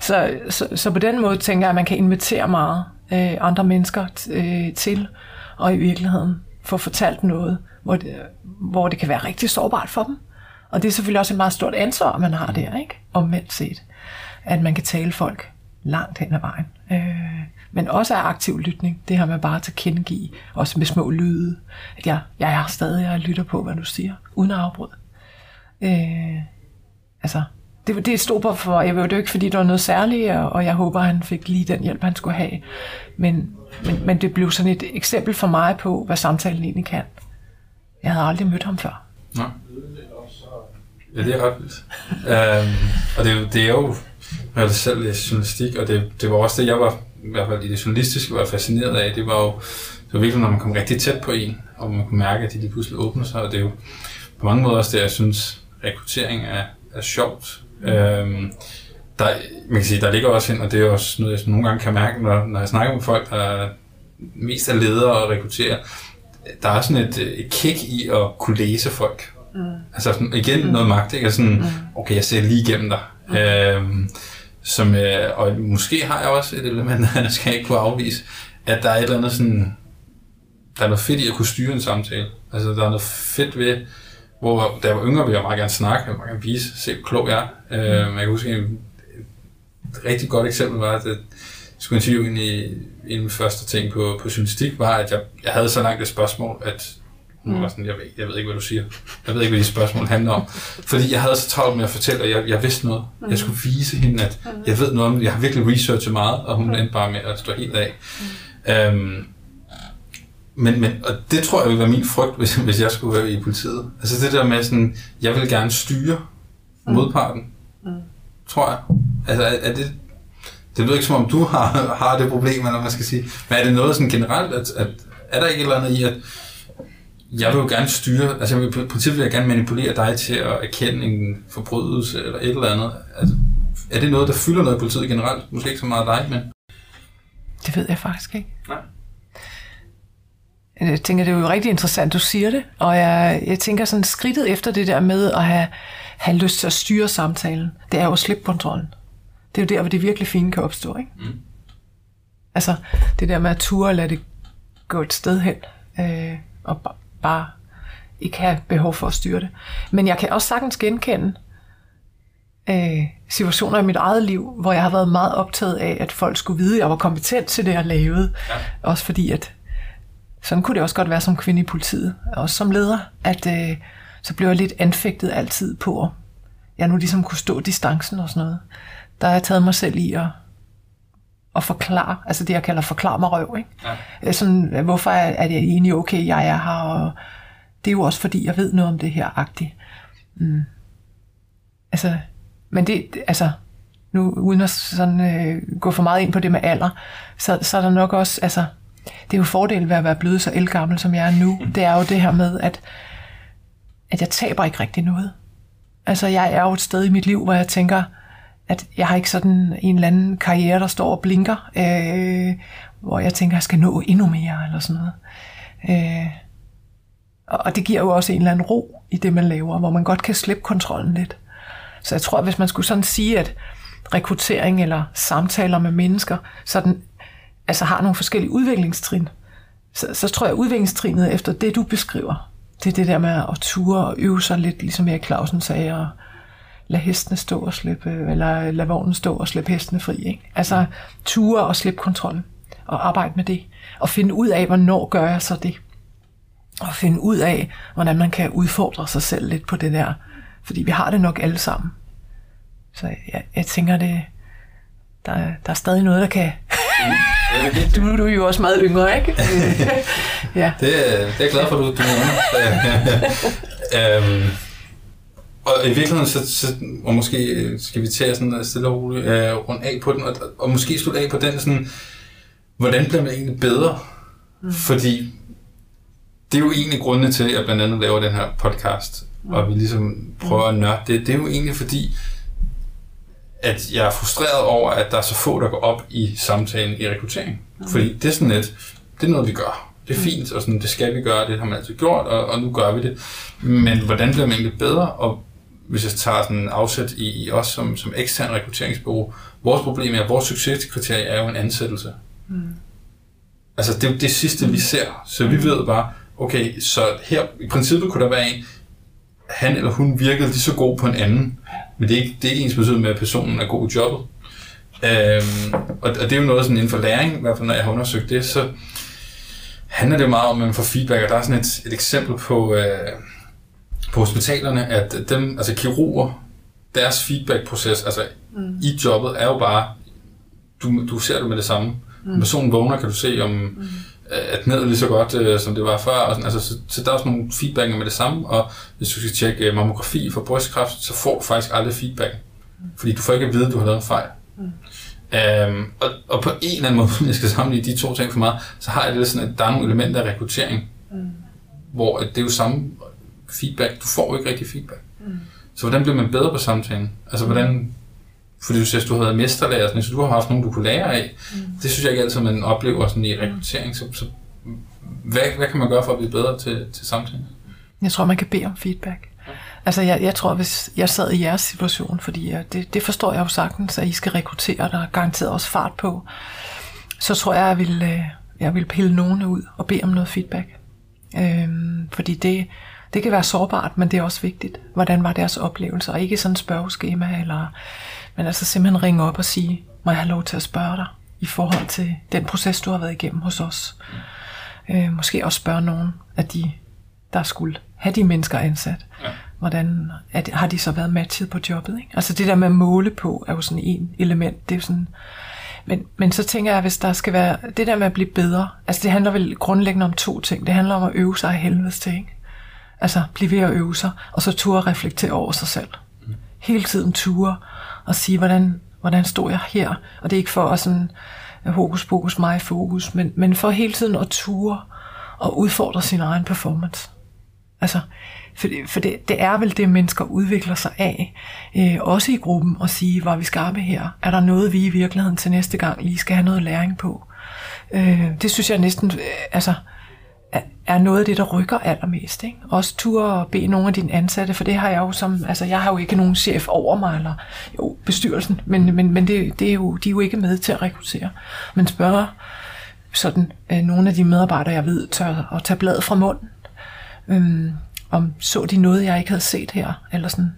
så, så, så på den måde tænker jeg, at man kan invitere meget øh, andre mennesker øh, til, og i virkeligheden få fortalt noget, hvor det, hvor det kan være rigtig sårbart for dem. Og det er selvfølgelig også et meget stort ansvar, man har der, ikke? Omvendt set. At man kan tale folk langt hen ad vejen. Øh, men også af aktiv lytning. Det har man bare at tilkendegive, også med små lyde, at jeg, jeg er stadig, jeg lytter på, hvad du siger, uden at afbryde. Øh, altså, det, det stod på for, jeg ved det ikke, fordi det var noget særligt, og og jeg håber, han fik lige den hjælp, han skulle have. Men, men, men det blev sådan et eksempel for mig på, hvad samtalen egentlig kan. Jeg havde aldrig mødt ham før. Nej. Ja, det er ret vildt. øhm, og det, det er jo, jeg selv læst journalistik, og det, det var også det, jeg var, i hvert fald i det journalistiske, var fascineret af. Det var jo det var virkelig, når man kom rigtig tæt på en, og man kunne mærke, at de lige pludselig åbner sig, og det er jo på mange måder også det, jeg synes, rekruttering er, er sjovt. Øhm, der, man kan sige, der ligger også ind, og det er også noget, jeg nogle gange kan mærke, når, når jeg snakker med folk, der mest er ledere og rekrutterer, der er sådan et, et kick i at kunne læse folk. Mm. Altså sådan, igen mm. noget magt, ikke? Sådan, mm. okay, jeg ser lige igennem dig. Mm. Øhm, som, øh, og måske har jeg også et element, jeg skal ikke kunne afvise, at der er et eller andet sådan, der er noget fedt i at kunne styre en samtale. Altså, der er noget fedt ved, hvor da jeg var yngre, ville jeg meget gerne snakke, jeg meget gerne vise, se hvor klog jeg er. Øh, mm. jeg kan huske, en, et rigtig godt eksempel var, at jeg skulle interviewe en, i, en af mine første ting på, på journalistik, var, at jeg, jeg havde så langt et spørgsmål, at hun mm. var sådan, jeg ved, jeg ved ikke, hvad du siger. Jeg ved ikke, hvad de spørgsmål handler om. Fordi jeg havde så travlt med at fortælle, at jeg, jeg vidste noget. Mm. Jeg skulle vise hende, at mm. jeg ved noget om Jeg har virkelig researchet meget, og hun mm. endte bare med at stå helt af. Mm. Øhm, men, men, og det tror jeg ville være min frygt, hvis, hvis jeg skulle være i politiet. Altså det der med sådan, jeg vil gerne styre mm. modparten, mm. tror jeg. Altså er, er det, det lyder ikke som om du har, har det problem, eller hvad man skal sige. Men er det noget sådan generelt, at, at er der ikke et eller andet i, at jeg vil jo gerne styre, altså jeg vil, på princippet vil jeg gerne manipulere dig til at erkende en forbrydelse eller et eller andet. Altså, er det noget, der fylder noget i politiet generelt? Måske ikke så meget dig, men... Det ved jeg faktisk ikke. Nej. Jeg tænker, det er jo rigtig interessant, du siger det, og jeg, jeg tænker sådan skridtet efter det der med at have, have lyst til at styre samtalen, det er jo at slippe kontrollen. Det er jo der, hvor det virkelig fine kan opstå, ikke? Mm. Altså, det der med at ture og lade det gå et sted hen, øh, og bare ikke have behov for at styre det. Men jeg kan også sagtens genkende øh, situationer i mit eget liv, hvor jeg har været meget optaget af, at folk skulle vide, at jeg var kompetent til det, jeg lavede. Ja. Også fordi, at sådan kunne det også godt være som kvinde i politiet, også som leder, at øh, så blev jeg lidt anfægtet altid på, at jeg nu ligesom kunne stå distancen og sådan noget. Der har jeg taget mig selv i at, at forklare, altså det jeg kalder forklare mig røv, ikke? Ja. Øh, sådan, hvorfor er, er det egentlig okay, jeg er her, og det er jo også fordi, jeg ved noget om det her agtigt. Mm. Altså, men det, altså, nu uden at sådan, øh, gå for meget ind på det med alder, så, så er der nok også, altså, det er jo fordelen ved at være blevet så elgammel, som jeg er nu. Mm. Det er jo det her med, at, at jeg taber ikke rigtig noget. Altså, jeg er jo et sted i mit liv, hvor jeg tænker, at jeg har ikke sådan en eller anden karriere, der står og blinker, øh, hvor jeg tænker, at jeg skal nå endnu mere, eller sådan noget. Øh, og det giver jo også en eller anden ro i det, man laver, hvor man godt kan slippe kontrollen lidt. Så jeg tror, at hvis man skulle sådan sige, at rekruttering eller samtaler med mennesker sådan altså har nogle forskellige udviklingstrin, så, så tror jeg, at udviklingstrinet efter det, du beskriver, det er det der med at ture og øve sig lidt, ligesom Erik Clausen sagde, og lade hestene stå og slippe, eller lade vognen stå og slippe hestene fri. Ikke? Altså ture og slippe kontrollen, og arbejde med det, og finde ud af, hvornår gør jeg så det. Og finde ud af, hvordan man kan udfordre sig selv lidt på det der. Fordi vi har det nok alle sammen. Så jeg, jeg tænker, det, der, der er stadig noget, der kan... du, du er jo også meget yngre, ikke? ja. Det, det er jeg glad for, du, du nævner. øhm, og i virkeligheden, så, så, og måske skal vi tage sådan stille og roligt uh, rundt af på den, og, og måske slutte af på den sådan, hvordan bliver man egentlig bedre? Mm. Fordi det er jo egentlig grundene til, at jeg blandt andet laver den her podcast, mm. og vi ligesom prøver at nørde det. Det er jo egentlig fordi, at jeg er frustreret over, at der er så få, der går op i samtalen i rekruttering. Mm. Fordi det er sådan lidt, det er noget, vi gør. Det er mm. fint, og sådan, det skal vi gøre, det har man altid gjort, og, og nu gør vi det. Men hvordan bliver man egentlig bedre? Og hvis jeg tager sådan afsæt i, i os som, som ekstern rekrutteringsbureau, vores problem er, at vores succeskriterie er jo en ansættelse. Mm. Altså, det er jo det sidste, vi ser. Så vi ved bare, okay, så her i princippet kunne der være en, han eller hun virkede lige så god på en anden, men det er ikke, det er ikke ens betydning med, at personen er god i jobbet. Øhm, og, og det er jo noget sådan inden for læring, i hvert fald når jeg har undersøgt det, så handler det meget om, at man får feedback, og der er sådan et, et eksempel på, øh, på hospitalerne, at dem, altså kirurger, deres feedback-proces, altså mm. i jobbet, er jo bare, du, du ser det med det samme. Mm. Personen vågner, kan du se, om mm. At ned lige så godt, øh, som det var før. Og sådan, altså, så, så der er også nogle feedback med det samme, og hvis du skal tjekke øh, mammografi for brystkræft, så får du faktisk aldrig feedback. Mm. Fordi du får ikke at vide, at du har lavet en fejl. Mm. Um, og, og på en eller anden måde, hvis jeg skal sammenligne de to ting for meget, så har jeg det sådan, at der er nogle elementer af rekruttering, mm. hvor det er jo samme feedback. Du får jo ikke rigtig feedback. Mm. Så hvordan bliver man bedre på samtalen? Altså hvordan, fordi du siger, at du har været mesterlærer, så du har haft nogen, du kunne lære af. Mm. Det synes jeg ikke altid, man oplever sådan i rekruttering. Så, så hvad, hvad kan man gøre for at blive bedre til, til samtalen? Jeg tror, man kan bede om feedback. Altså, jeg, jeg tror, hvis jeg sad i jeres situation, fordi jeg, det, det forstår jeg jo sagtens, at I skal rekruttere, der er garanteret også fart på, så tror jeg, jeg vil, øh, jeg vil pille nogen ud og bede om noget feedback. Øhm, fordi det, det kan være sårbart, men det er også vigtigt. Hvordan var deres oplevelse? Og ikke sådan et spørgeskema, eller, men altså simpelthen ringe op og sige, må jeg have lov til at spørge dig i forhold til den proces, du har været igennem hos os. Øh, måske også spørge nogen af de, der skulle have de mennesker ansat. Ja. Hvordan at, har de så været matchet på jobbet? Ikke? Altså det der med at måle på, er jo sådan en element. Det er sådan, men, men så tænker jeg, hvis der skal være, det der med at blive bedre, altså det handler vel grundlæggende om to ting. Det handler om at øve sig af helvedes ikke? Altså blive ved at øve sig, og så ture at reflektere over sig selv. Hele tiden ture og sige, hvordan, hvordan stod jeg her? Og det er ikke for at sådan, øh, hokus pokus, mig fokus, men, men for hele tiden at ture og udfordre sin egen performance. Altså, for, det, for det, det er vel det, mennesker udvikler sig af, øh, også i gruppen, og sige, var vi skarpe her. Er der noget, vi i virkeligheden til næste gang lige skal have noget læring på? Øh, det synes jeg næsten, øh, altså, er noget af det, der rykker allermest. Ikke? Også tur og bede nogle af dine ansatte, for det har jeg jo som, altså jeg har jo ikke nogen chef over mig, eller jo, bestyrelsen, men, men, men det, det er jo, de er jo ikke med til at rekruttere. Men spørger sådan øh, nogle af de medarbejdere, jeg ved, tør at tage bladet fra munden, øhm, om så de noget, jeg ikke havde set her, eller sådan.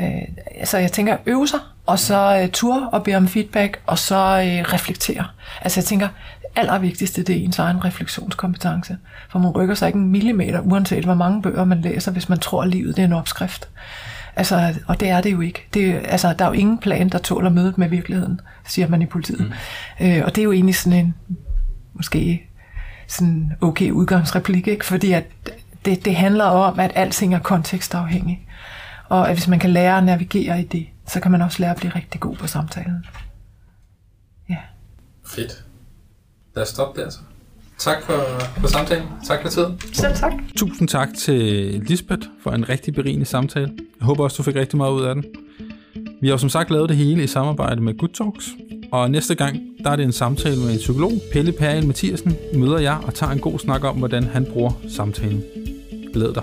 Øh, så jeg tænker, øve sig, og så øh, tur og bede om feedback, og så øh, reflektere. Altså jeg tænker, allervigtigste, det er ens egen refleksionskompetence. For man rykker sig ikke en millimeter, uanset hvor mange bøger man læser, hvis man tror, at livet det er en opskrift. Altså, og det er det jo ikke. Det, altså, der er jo ingen plan, der tåler mødet med virkeligheden, siger man i politiet. Mm. Øh, og det er jo egentlig sådan en, måske sådan okay udgangsreplik, ikke? fordi at det, det handler om, at alting er kontekstafhængig. Og at hvis man kan lære at navigere i det, så kan man også lære at blive rigtig god på samtalen. Ja. Fedt lad os stoppe der så. Tak for, for samtalen. Tak for tiden. Selv tak. Tusind tak til Lisbeth for en rigtig berigende samtale. Jeg håber også, du fik rigtig meget ud af den. Vi har jo som sagt lavet det hele i samarbejde med Good Talks, og næste gang, der er det en samtale med en psykolog, Pelle Peril Mathiasen, møder jeg og tager en god snak om, hvordan han bruger samtalen. Glæd dig.